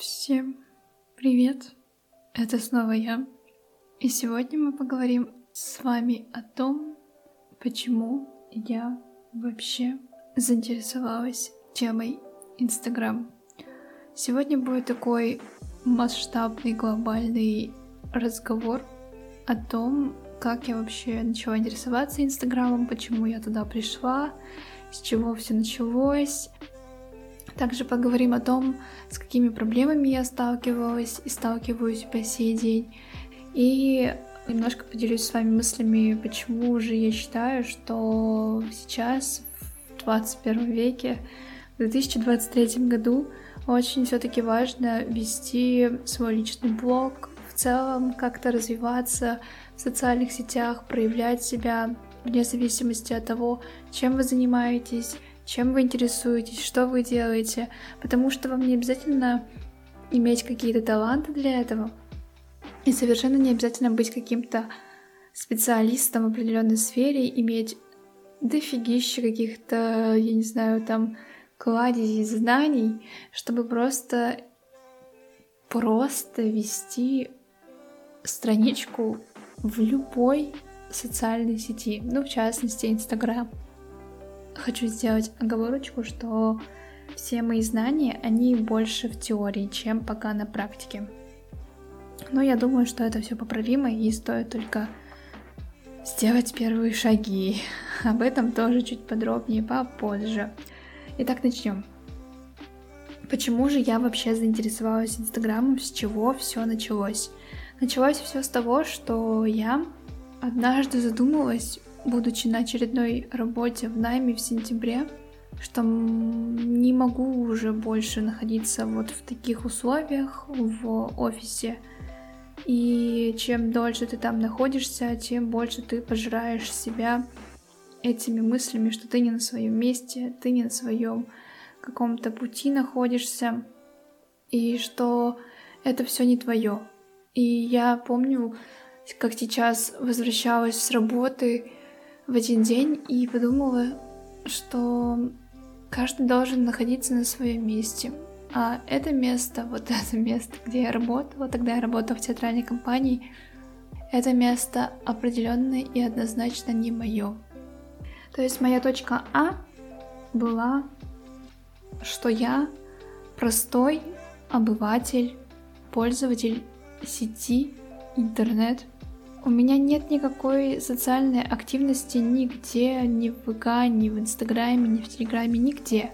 Всем привет! Это снова я. И сегодня мы поговорим с вами о том, почему я вообще заинтересовалась темой Инстаграм. Сегодня будет такой масштабный глобальный разговор о том, как я вообще начала интересоваться Инстаграмом, почему я туда пришла, с чего все началось, также поговорим о том, с какими проблемами я сталкивалась и сталкиваюсь по сей день. И немножко поделюсь с вами мыслями, почему же я считаю, что сейчас, в 21 веке, в 2023 году, очень все-таки важно вести свой личный блог, в целом как-то развиваться в социальных сетях, проявлять себя вне зависимости от того, чем вы занимаетесь, чем вы интересуетесь, что вы делаете, потому что вам не обязательно иметь какие-то таланты для этого, и совершенно не обязательно быть каким-то специалистом в определенной сфере, иметь дофигища каких-то, я не знаю, там, кладезей знаний, чтобы просто просто вести страничку в любой социальной сети, ну, в частности, Инстаграм хочу сделать оговорочку, что все мои знания, они больше в теории, чем пока на практике. Но я думаю, что это все поправимо и стоит только сделать первые шаги. Об этом тоже чуть подробнее попозже.Итак, начнем. Почему же я вообще заинтересовалась Инстаграмом, с чего все началось? Началось все с того, что я однажды задумалась будучи на очередной работе в найме в сентябре, что не могу уже больше находиться вот в таких условиях в офисе. И чем дольше ты там находишься, тем больше ты пожираешь себя этими мыслями, что ты не на своем месте, ты не на своем каком-то пути находишься, и что это все не твое. И я помню, как сейчас возвращалась с работы, в один день и подумала, что каждый должен находиться на своем месте. А это место, вот это место, где я работала, тогда я работала в театральной компании, это место определенно и однозначно не мое. То есть моя точка А была, что я простой обыватель, пользователь сети, интернет, у меня нет никакой социальной активности нигде, ни в ВК, ни в Инстаграме, ни в Телеграме, нигде.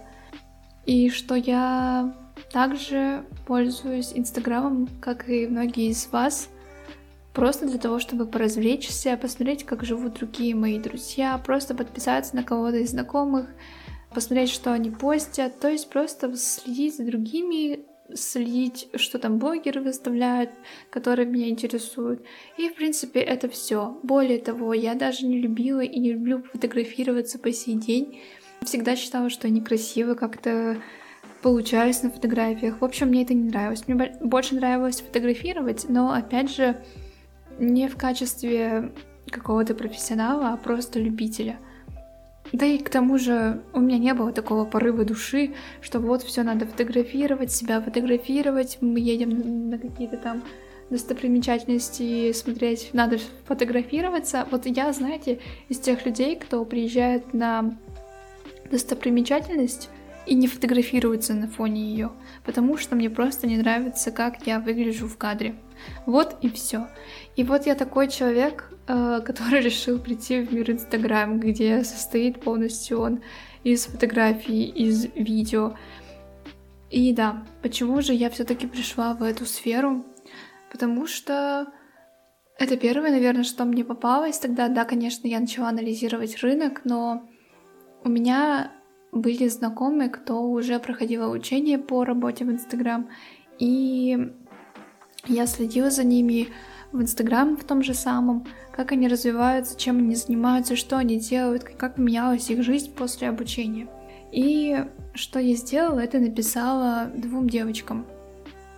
И что я также пользуюсь Инстаграмом, как и многие из вас, просто для того, чтобы поразвлечься, посмотреть, как живут другие мои друзья, просто подписаться на кого-то из знакомых, посмотреть, что они постят, то есть просто следить за другими следить, что там блогеры выставляют, которые меня интересуют. И, в принципе, это все. Более того, я даже не любила и не люблю фотографироваться по сей день. Всегда считала, что я некрасиво как-то получаюсь на фотографиях. В общем, мне это не нравилось. Мне больше нравилось фотографировать, но, опять же, не в качестве какого-то профессионала, а просто любителя. Да и к тому же у меня не было такого порыва души, что вот все надо фотографировать, себя фотографировать, мы едем на какие-то там достопримечательности смотреть, надо фотографироваться. Вот я, знаете, из тех людей, кто приезжает на достопримечательность и не фотографируется на фоне ее, потому что мне просто не нравится, как я выгляжу в кадре. Вот и все. И вот я такой человек, Э, который решил прийти в мир Инстаграм, где состоит полностью он из фотографий, из видео. И да, почему же я все-таки пришла в эту сферу? Потому что это первое, наверное, что мне попалось. Тогда, да, конечно, я начала анализировать рынок, но у меня были знакомые, кто уже проходил обучение по работе в Инстаграм, и я следила за ними в Инстаграм в том же самом, как они развиваются, чем они занимаются, что они делают, как менялась их жизнь после обучения. И что я сделала, это написала двум девочкам.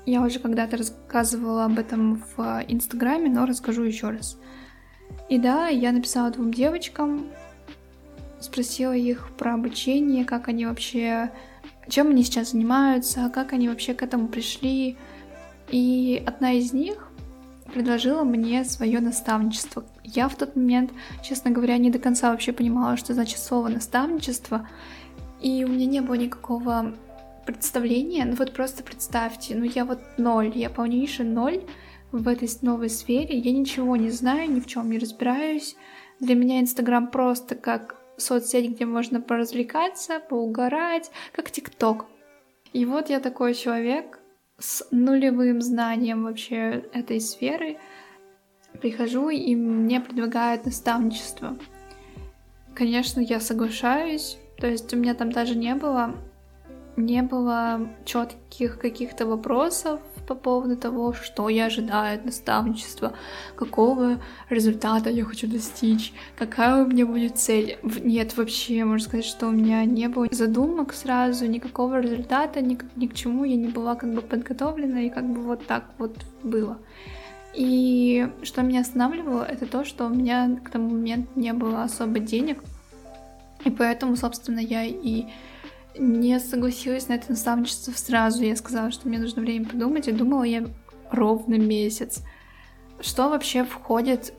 Я уже когда-то рассказывала об этом в Инстаграме, но расскажу еще раз. И да, я написала двум девочкам, спросила их про обучение, как они вообще чем они сейчас занимаются, как они вообще к этому пришли. И одна из них предложила мне свое наставничество. Я в тот момент, честно говоря, не до конца вообще понимала, что значит слово наставничество. И у меня не было никакого представления. Ну вот просто представьте, ну я вот ноль, я полнейший ноль в этой новой сфере. Я ничего не знаю, ни в чем не разбираюсь. Для меня Инстаграм просто как соцсеть, где можно поразвлекаться, поугарать, как ТикТок. И вот я такой человек с нулевым знанием вообще этой сферы. Прихожу, и мне предлагают наставничество. Конечно, я соглашаюсь, то есть у меня там даже не было не было четких каких-то вопросов по поводу того, что я ожидаю от наставничества, какого результата я хочу достичь, какая у меня будет цель. Нет, вообще, можно сказать, что у меня не было задумок сразу, никакого результата, ни, ни к чему я не была как бы подготовлена, и как бы вот так вот было. И что меня останавливало, это то, что у меня к тому моменту не было особо денег, и поэтому, собственно, я и не согласилась на это наставничество сразу. Я сказала, что мне нужно время подумать, и думала я ровно месяц. Что вообще входит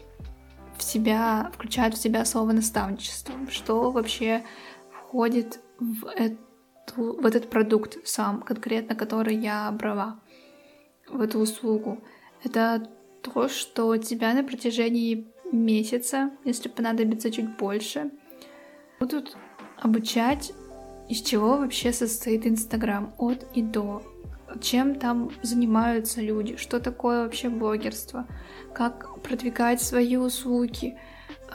в себя, включает в себя слово наставничество? Что вообще входит в, эту, в этот продукт сам, конкретно который я брала, в эту услугу? Это то, что тебя на протяжении месяца, если понадобится чуть больше, будут обучать из чего вообще состоит Инстаграм от и до? Чем там занимаются люди? Что такое вообще блогерство? Как продвигать свои услуги?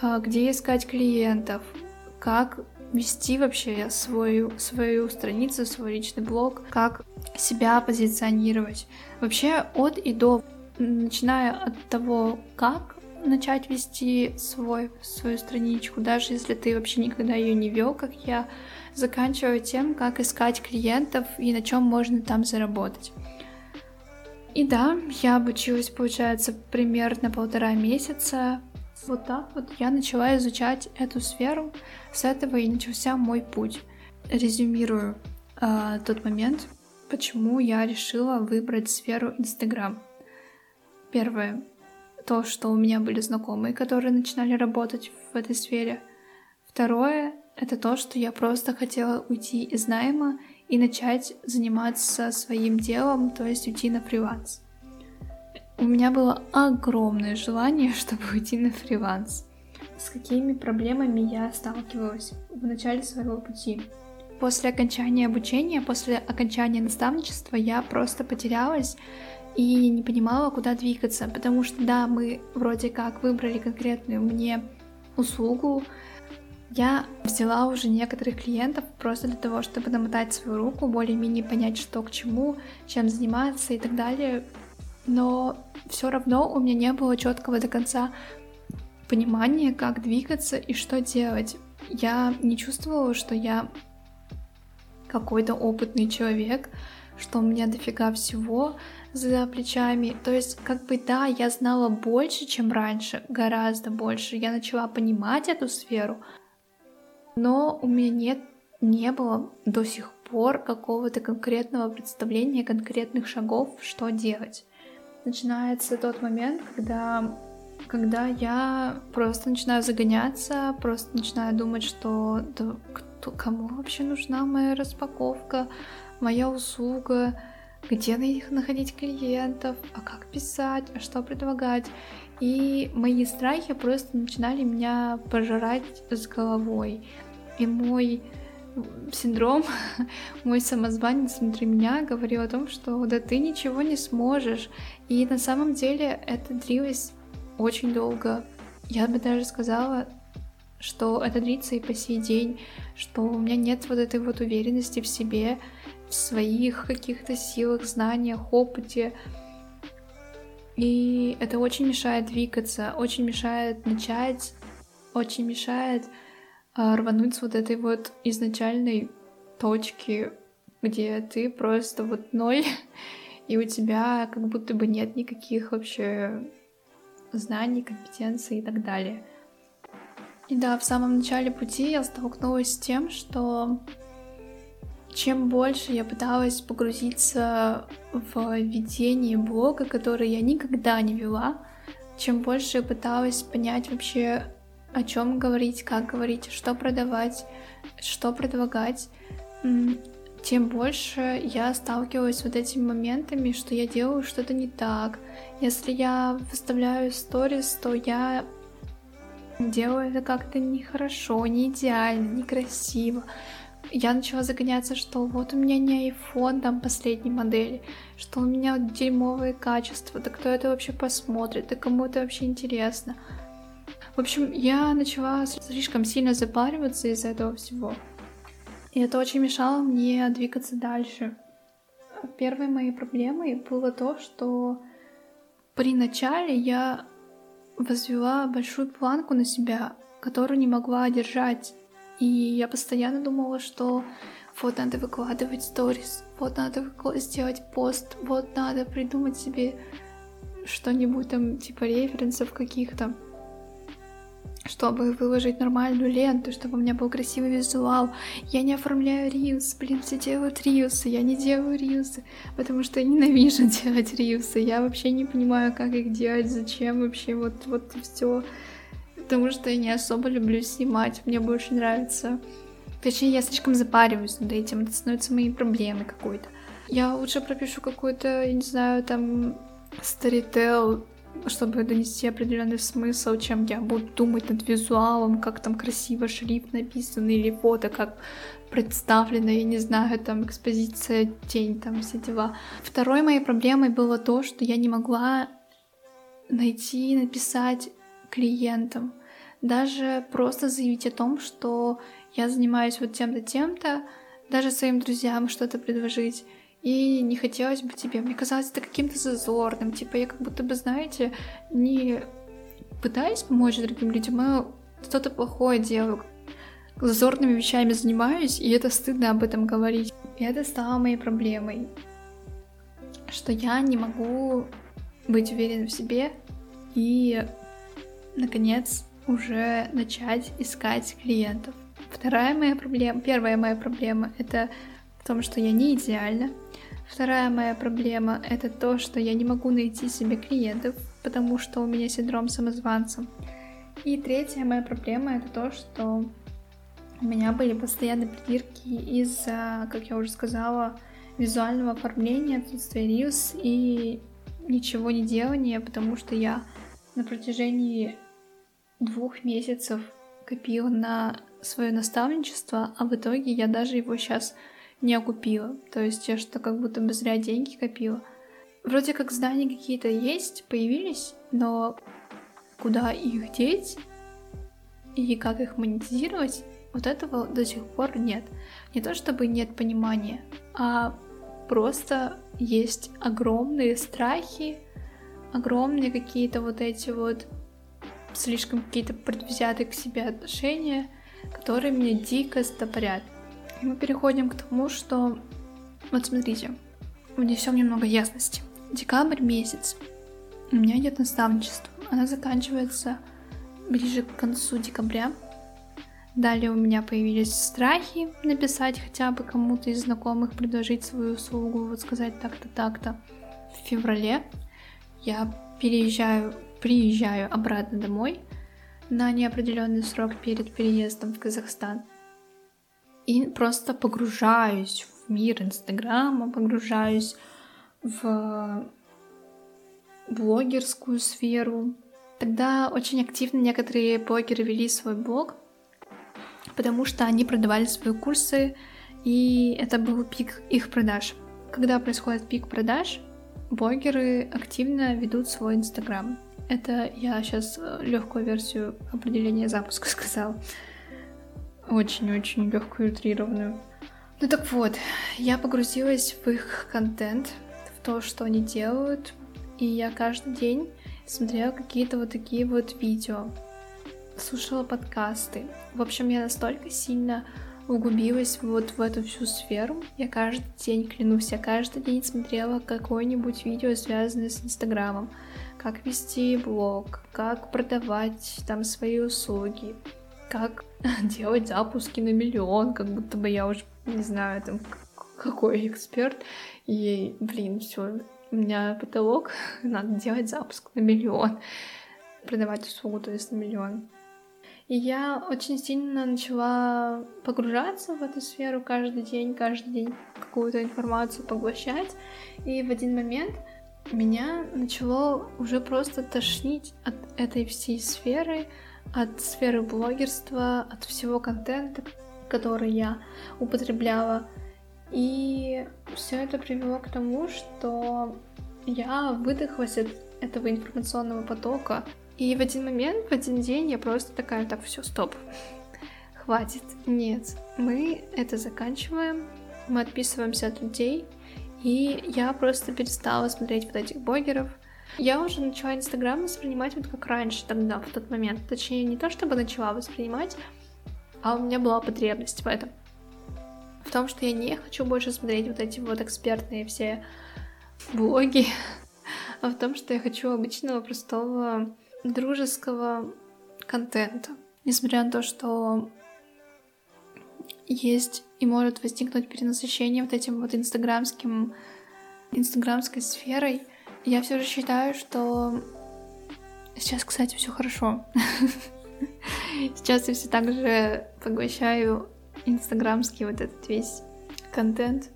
А, где искать клиентов? Как вести вообще свою, свою страницу, свой личный блог? Как себя позиционировать? Вообще от и до, начиная от того, как начать вести свой, свою страничку, даже если ты вообще никогда ее не вел, как я, заканчивая тем, как искать клиентов и на чем можно там заработать. И да, я обучилась, получается, примерно полтора месяца. Вот так вот я начала изучать эту сферу. С этого и начался мой путь. Резюмирую э, тот момент, почему я решила выбрать сферу Инстаграм. Первое, то, что у меня были знакомые, которые начинали работать в этой сфере. Второе, это то, что я просто хотела уйти из найма и начать заниматься своим делом, то есть уйти на фриланс. У меня было огромное желание, чтобы уйти на фриланс. С какими проблемами я сталкивалась в начале своего пути? После окончания обучения, после окончания наставничества я просто потерялась и не понимала, куда двигаться, потому что да, мы вроде как выбрали конкретную мне услугу, я взяла уже некоторых клиентов просто для того, чтобы намотать свою руку, более-менее понять, что к чему, чем заниматься и так далее. Но все равно у меня не было четкого до конца понимания, как двигаться и что делать. Я не чувствовала, что я какой-то опытный человек, что у меня дофига всего за плечами. То есть, как бы да, я знала больше, чем раньше, гораздо больше. Я начала понимать эту сферу, но у меня нет, не было до сих пор какого-то конкретного представления, конкретных шагов, что делать. Начинается тот момент, когда, когда я просто начинаю загоняться, просто начинаю думать, что да, кто, кому вообще нужна моя распаковка, моя услуга, где находить клиентов, а как писать, а что предлагать. И мои страхи просто начинали меня пожирать с головой. И мой синдром, мой самозванец внутри меня говорил о том, что да ты ничего не сможешь. И на самом деле это длилось очень долго. Я бы даже сказала, что это длится и по сей день, что у меня нет вот этой вот уверенности в себе, своих каких-то силах, знаниях, опыте. И это очень мешает двигаться, очень мешает начать, очень мешает а, рвануть с вот этой вот изначальной точки, где ты просто вот ноль, и у тебя как будто бы нет никаких вообще знаний, компетенций и так далее. И да, в самом начале пути я столкнулась с тем, что чем больше я пыталась погрузиться в ведение блога, который я никогда не вела, чем больше я пыталась понять вообще, о чем говорить, как говорить, что продавать, что предлагать, тем больше я сталкивалась с вот этими моментами, что я делаю что-то не так. Если я выставляю сторис, то я делаю это как-то нехорошо, не идеально, некрасиво. Я начала загоняться, что вот у меня не iPhone там последней модели, что у меня дерьмовые качества, да кто это вообще посмотрит, да кому это вообще интересно. В общем, я начала слишком сильно запариваться из-за этого всего. И это очень мешало мне двигаться дальше. Первой моей проблемой было то, что при начале я возвела большую планку на себя, которую не могла держать. И я постоянно думала, что вот надо выкладывать сторис, вот надо сделать пост, вот надо придумать себе что-нибудь там, типа референсов каких-то чтобы выложить нормальную ленту, чтобы у меня был красивый визуал. Я не оформляю рилс, блин, все делают рилсы, я не делаю рилсы, потому что я ненавижу делать рилсы. Я вообще не понимаю, как их делать, зачем вообще вот, вот все. Потому что я не особо люблю снимать, мне больше нравится... Точнее, я слишком запариваюсь над этим, это становится моей проблемой какой-то. Я лучше пропишу какой-то, я не знаю, там, старител, чтобы донести определенный смысл, чем я буду думать над визуалом, как там красиво шрифт написан, или фото, как представлено, я не знаю, там экспозиция, тень, там все дела. Второй моей проблемой было то, что я не могла найти написать клиентам. Даже просто заявить о том, что я занимаюсь вот тем-то, тем-то, даже своим друзьям что-то предложить. И не хотелось бы тебе. Мне казалось это каким-то зазорным. Типа я как будто бы, знаете, не пытаюсь помочь другим людям, а что-то плохое делаю. Зазорными вещами занимаюсь, и это стыдно об этом говорить. И это стало моей проблемой. Что я не могу быть уверена в себе и, наконец, уже начать искать клиентов. Вторая моя проблема, первая моя проблема — это в том, что я не идеальна, Вторая моя проблема — это то, что я не могу найти себе клиентов, потому что у меня синдром самозванца. И третья моя проблема — это то, что у меня были постоянные придирки из-за, как я уже сказала, визуального оформления, отсутствия рилс и ничего не делания, потому что я на протяжении двух месяцев копила на свое наставничество, а в итоге я даже его сейчас не окупила. То есть я что как будто бы зря деньги копила. Вроде как здания какие-то есть, появились, но куда их деть и как их монетизировать, вот этого до сих пор нет. Не то чтобы нет понимания, а просто есть огромные страхи, огромные какие-то вот эти вот слишком какие-то предвзятые к себе отношения, которые меня дико стопорят. И мы переходим к тому, что... Вот смотрите, внесем немного ясности. Декабрь месяц. У меня идет наставничество. Она заканчивается ближе к концу декабря. Далее у меня появились страхи написать хотя бы кому-то из знакомых, предложить свою услугу, вот сказать так-то, так-то. В феврале я переезжаю, приезжаю обратно домой на неопределенный срок перед переездом в Казахстан и просто погружаюсь в мир Инстаграма, погружаюсь в блогерскую сферу. Тогда очень активно некоторые блогеры вели свой блог, потому что они продавали свои курсы, и это был пик их продаж. Когда происходит пик продаж, блогеры активно ведут свой Инстаграм. Это я сейчас легкую версию определения запуска сказала очень-очень легкую утрированную. Ну так вот, я погрузилась в их контент, в то, что они делают, и я каждый день смотрела какие-то вот такие вот видео, слушала подкасты. В общем, я настолько сильно углубилась вот в эту всю сферу. Я каждый день, клянусь, я каждый день смотрела какое-нибудь видео, связанное с Инстаграмом. Как вести блог, как продавать там свои услуги, как делать запуски на миллион, как будто бы я уже, не знаю, там какой эксперт, и, блин, все, у меня потолок, надо делать запуск на миллион, продавать услугу, то есть на миллион. И я очень сильно начала погружаться в эту сферу каждый день, каждый день какую-то информацию поглощать. И в один момент меня начало уже просто тошнить от этой всей сферы, от сферы блогерства, от всего контента, который я употребляла. И все это привело к тому, что я выдохлась от этого информационного потока. И в один момент, в один день я просто такая, так, все, стоп. Хватит. Нет, мы это заканчиваем. Мы отписываемся от людей. И я просто перестала смотреть вот этих блогеров. Я уже начала Инстаграм воспринимать вот как раньше тогда, в тот момент. Точнее, не то чтобы начала воспринимать, а у меня была потребность в этом. В том, что я не хочу больше смотреть вот эти вот экспертные все блоги, а в том, что я хочу обычного, простого, дружеского контента. Несмотря на то, что есть и может возникнуть перенасыщение вот этим вот инстаграмским, инстаграмской сферой, я все же считаю, что сейчас, кстати, все хорошо. Сейчас я все так же поглощаю инстаграмский вот этот весь контент.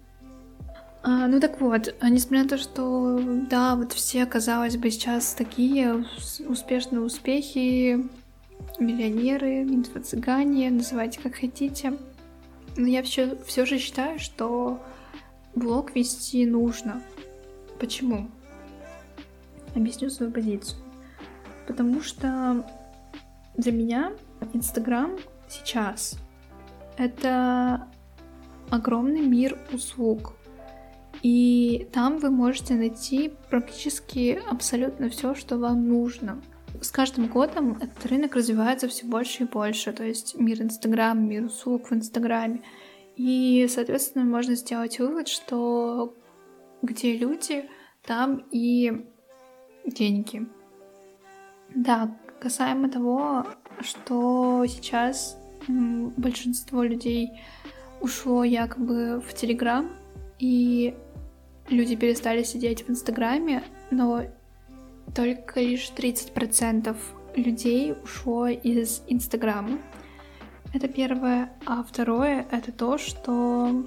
А, ну так вот, а несмотря на то, что да, вот все, казалось бы, сейчас такие успешные успехи, миллионеры, инфо-цыгане, называйте как хотите, но я все, все же считаю, что блог вести нужно. Почему? Объясню свою позицию. Потому что для меня Инстаграм сейчас это огромный мир услуг. И там вы можете найти практически абсолютно все, что вам нужно. С каждым годом этот рынок развивается все больше и больше, то есть мир Инстаграм, мир услуг в Инстаграме. И, соответственно, можно сделать вывод, что где люди, там и деньги. Да, касаемо того, что сейчас большинство людей ушло якобы в Телеграм, и люди перестали сидеть в Инстаграме, но только лишь 30% людей ушло из Инстаграма. Это первое. А второе — это то, что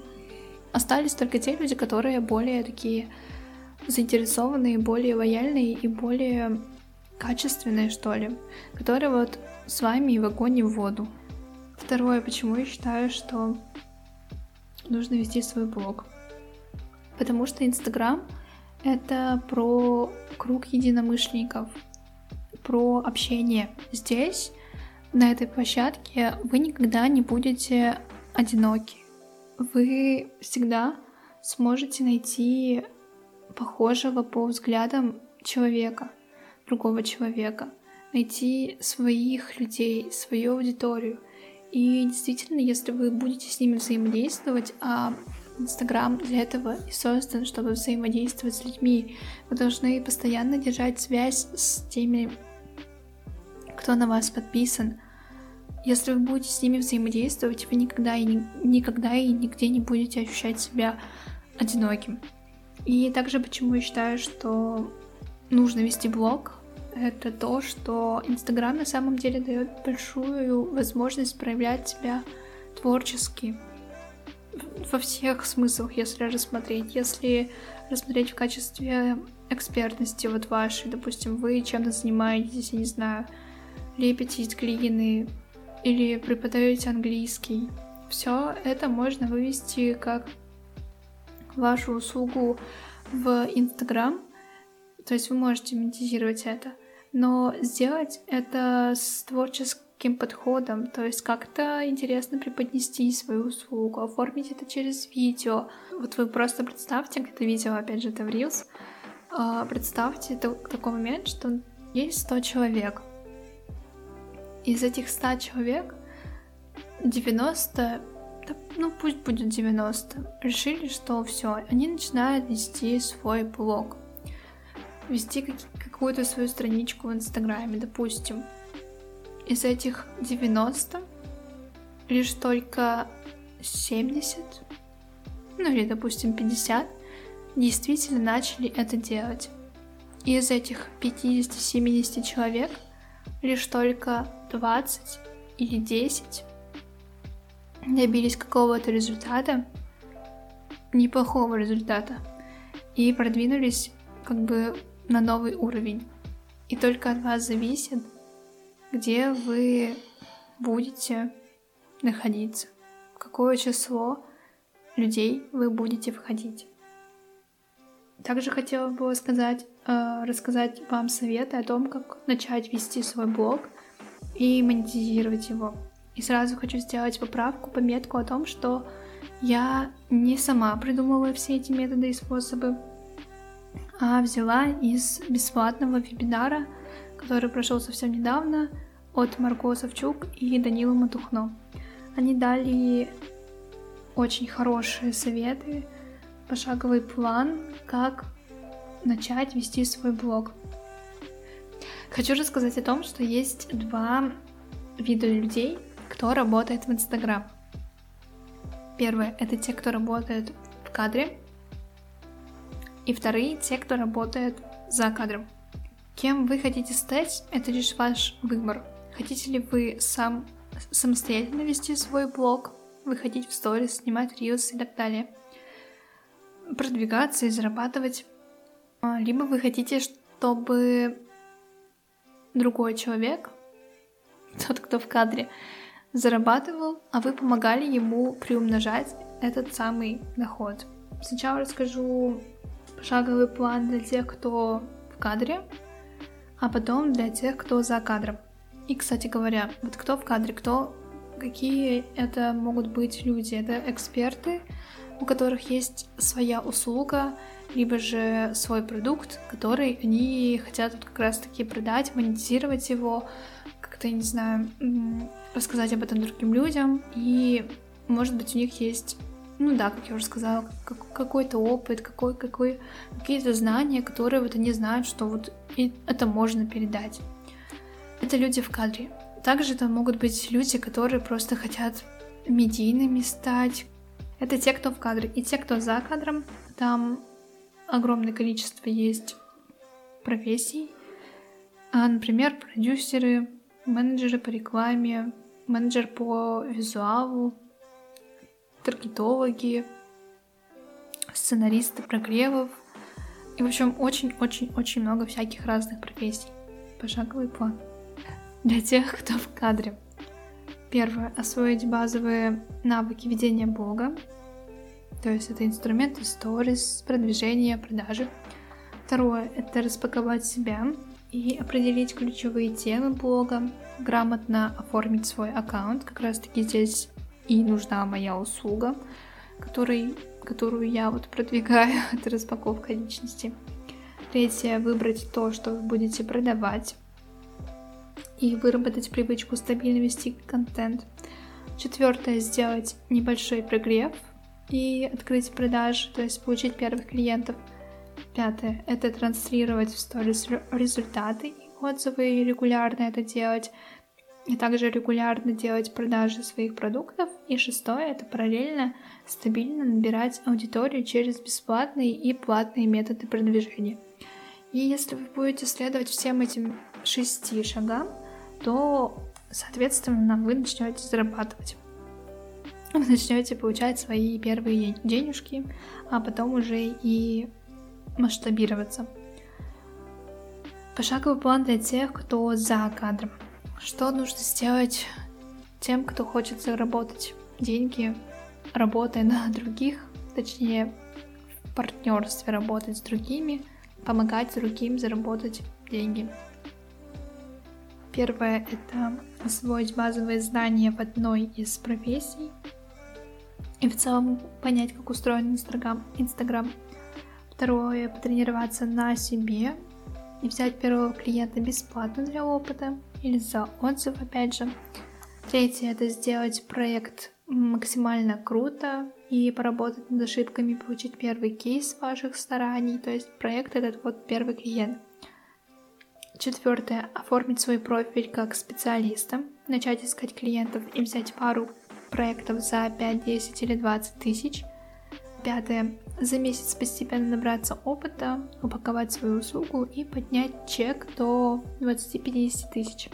остались только те люди, которые более такие заинтересованные, более лояльные и более качественные, что ли, которые вот с вами в огонь и в воду. Второе, почему я считаю, что нужно вести свой блог. Потому что Инстаграм — это про круг единомышленников, про общение. Здесь, на этой площадке, вы никогда не будете одиноки. Вы всегда сможете найти похожего по взглядам человека, другого человека, найти своих людей, свою аудиторию. И действительно, если вы будете с ними взаимодействовать, а Инстаграм для этого и создан, чтобы взаимодействовать с людьми, вы должны постоянно держать связь с теми, кто на вас подписан. Если вы будете с ними взаимодействовать, вы никогда и, ни, никогда и нигде не будете ощущать себя одиноким. И также почему я считаю, что нужно вести блог, это то, что Инстаграм на самом деле дает большую возможность проявлять себя творчески во всех смыслах, если рассмотреть. Если рассмотреть в качестве экспертности вот вашей, допустим, вы чем-то занимаетесь, я не знаю, лепите из глины или преподаете английский, все это можно вывести как вашу услугу в Инстаграм, то есть вы можете монетизировать это, но сделать это с творческим подходом, то есть как-то интересно преподнести свою услугу, оформить это через видео. Вот вы просто представьте, это видео, опять же, это в Reels, а, представьте такой момент, что есть 100 человек. Из этих 100 человек 90 ну пусть будет 90, решили, что все, они начинают вести свой блог, вести какую-то свою страничку в Инстаграме, допустим. Из этих 90 лишь только 70, ну или, допустим, 50, действительно начали это делать. Из этих 50-70 человек лишь только 20 или 10 добились какого-то результата, неплохого результата, и продвинулись как бы на новый уровень. И только от вас зависит, где вы будете находиться, в какое число людей вы будете входить. Также хотела бы сказать, э, рассказать вам советы о том, как начать вести свой блог и монетизировать его. И сразу хочу сделать поправку, пометку о том, что я не сама придумывала все эти методы и способы, а взяла из бесплатного вебинара, который прошел совсем недавно от Марго Савчук и Данила Матухно. Они дали очень хорошие советы, пошаговый план, как начать вести свой блог. Хочу рассказать о том, что есть два вида людей, кто работает в Инстаграм. Первое — это те, кто работает в кадре, и вторые — те, кто работает за кадром. Кем вы хотите стать, это лишь ваш выбор. Хотите ли вы сам самостоятельно вести свой блог, выходить в сторис, снимать рилс и так далее, продвигаться и зарабатывать. А, либо вы хотите, чтобы другой человек, тот, кто в кадре, зарабатывал, а вы помогали ему приумножать этот самый доход. Сначала расскажу пошаговый план для тех, кто в кадре, а потом для тех, кто за кадром. И, кстати говоря, вот кто в кадре, кто, какие это могут быть люди? Это эксперты, у которых есть своя услуга, либо же свой продукт, который они хотят вот как раз-таки продать, монетизировать его, как-то, не знаю, рассказать об этом другим людям, и, может быть, у них есть ну да, как я уже сказала, какой-то опыт, какой, какой, какие-то знания, которые вот они знают, что вот это можно передать. Это люди в кадре. Также это могут быть люди, которые просто хотят медийными стать. Это те, кто в кадре. И те, кто за кадром, там огромное количество есть профессий. А, например, продюсеры, менеджеры по рекламе, менеджер по визуалу, таргетологи, сценаристы прогревов. И, в общем, очень-очень-очень много всяких разных профессий. Пошаговый план для тех, кто в кадре. Первое. Освоить базовые навыки ведения блога. То есть это инструменты сторис, продвижение, продажи. Второе. Это распаковать себя и определить ключевые темы блога, грамотно оформить свой аккаунт. Как раз таки здесь и нужна моя услуга, который, которую я вот продвигаю, это распаковка личности. Третье, выбрать то, что вы будете продавать и выработать привычку стабильно вести контент. Четвертое, сделать небольшой прогрев и открыть продажи, то есть получить первых клиентов. Пятое, это транслировать в сторис результаты и отзывы и регулярно это делать. И также регулярно делать продажи своих продуктов. И шестое, это параллельно стабильно набирать аудиторию через бесплатные и платные методы продвижения. И если вы будете следовать всем этим шести шагам, то, соответственно, вы начнете зарабатывать. Вы начнете получать свои первые денежки, а потом уже и масштабироваться. Пошаговый план для тех, кто за кадром. Что нужно сделать тем, кто хочет заработать деньги, работая на других, точнее, в партнерстве работать с другими, помогать другим заработать деньги. Первое — это освоить базовые знания в одной из профессий и в целом понять, как устроен Инстаграм. Второе — потренироваться на себе и взять первого клиента бесплатно для опыта или за отзыв, опять же. Третье — это сделать проект максимально круто и поработать над ошибками, получить первый кейс ваших стараний, то есть проект этот вот первый клиент — Четвертое. Оформить свой профиль как специалиста, начать искать клиентов и взять пару проектов за 5, 10 или 20 тысяч. Пятое. За месяц постепенно набраться опыта, упаковать свою услугу и поднять чек до 20-50 тысяч.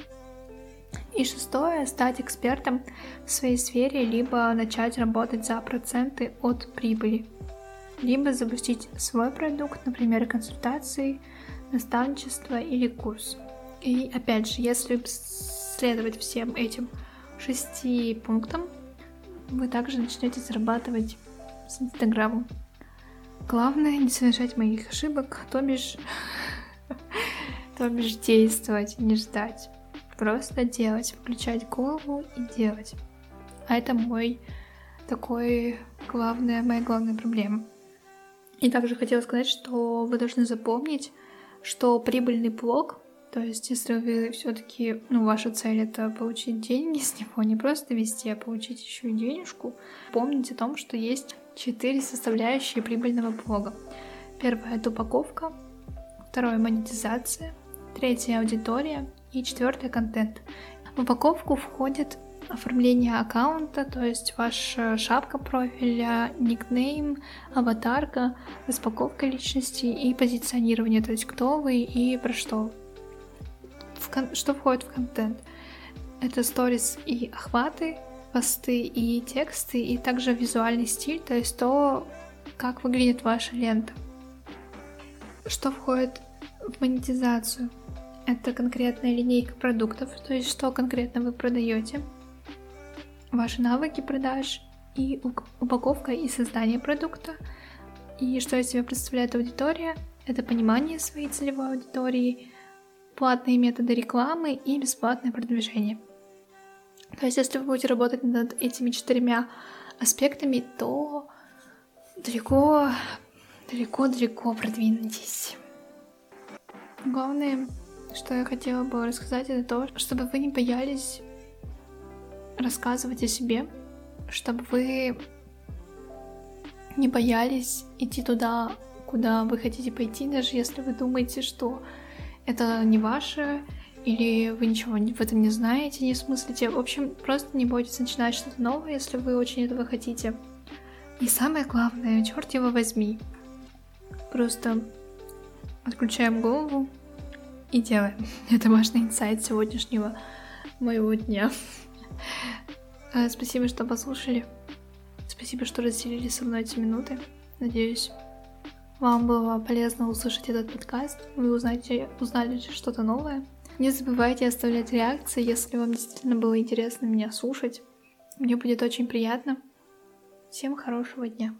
И шестое, стать экспертом в своей сфере, либо начать работать за проценты от прибыли, либо запустить свой продукт, например, консультации, наставничество или курс. И опять же, если следовать всем этим шести пунктам, вы также начнете зарабатывать с Инстаграмом. Главное не совершать моих ошибок, то бишь, то бишь действовать, не ждать. Просто делать, включать голову и делать. А это мой такой главная, моя главная проблема. И также хотела сказать, что вы должны запомнить, что прибыльный блог, то есть если вы все-таки, ну, ваша цель это получить деньги с него, не просто вести, а получить еще и денежку, помните о том, что есть четыре составляющие прибыльного блога. Первое это упаковка, второе монетизация, третье аудитория, и четвертый контент. В упаковку входит оформление аккаунта, то есть ваша шапка профиля, никнейм, аватарка, распаковка личности и позиционирование, то есть кто вы и про что. В кон- что входит в контент? Это сторис и охваты, посты и тексты, и также визуальный стиль, то есть то, как выглядит ваша лента. Что входит в монетизацию? Это конкретная линейка продуктов, то есть что конкретно вы продаете, ваши навыки продаж и упаковка и создание продукта. И что из себя представляет аудитория? Это понимание своей целевой аудитории, платные методы рекламы и бесплатное продвижение. То есть, если вы будете работать над этими четырьмя аспектами, то далеко, далеко-далеко продвинетесь. Главное что я хотела бы рассказать, это то, чтобы вы не боялись рассказывать о себе, чтобы вы не боялись идти туда, куда вы хотите пойти, даже если вы думаете, что это не ваше, или вы ничего в этом не знаете, не смыслите. В общем, просто не бойтесь начинать что-то новое, если вы очень этого хотите. И самое главное, черт его возьми, просто отключаем голову, и делаем. Это важный инсайт сегодняшнего моего дня. Э, спасибо, что послушали. Спасибо, что разделили со мной эти минуты. Надеюсь, вам было полезно услышать этот подкаст. Вы узнаете, узнали что-то новое. Не забывайте оставлять реакции, если вам действительно было интересно меня слушать. Мне будет очень приятно. Всем хорошего дня.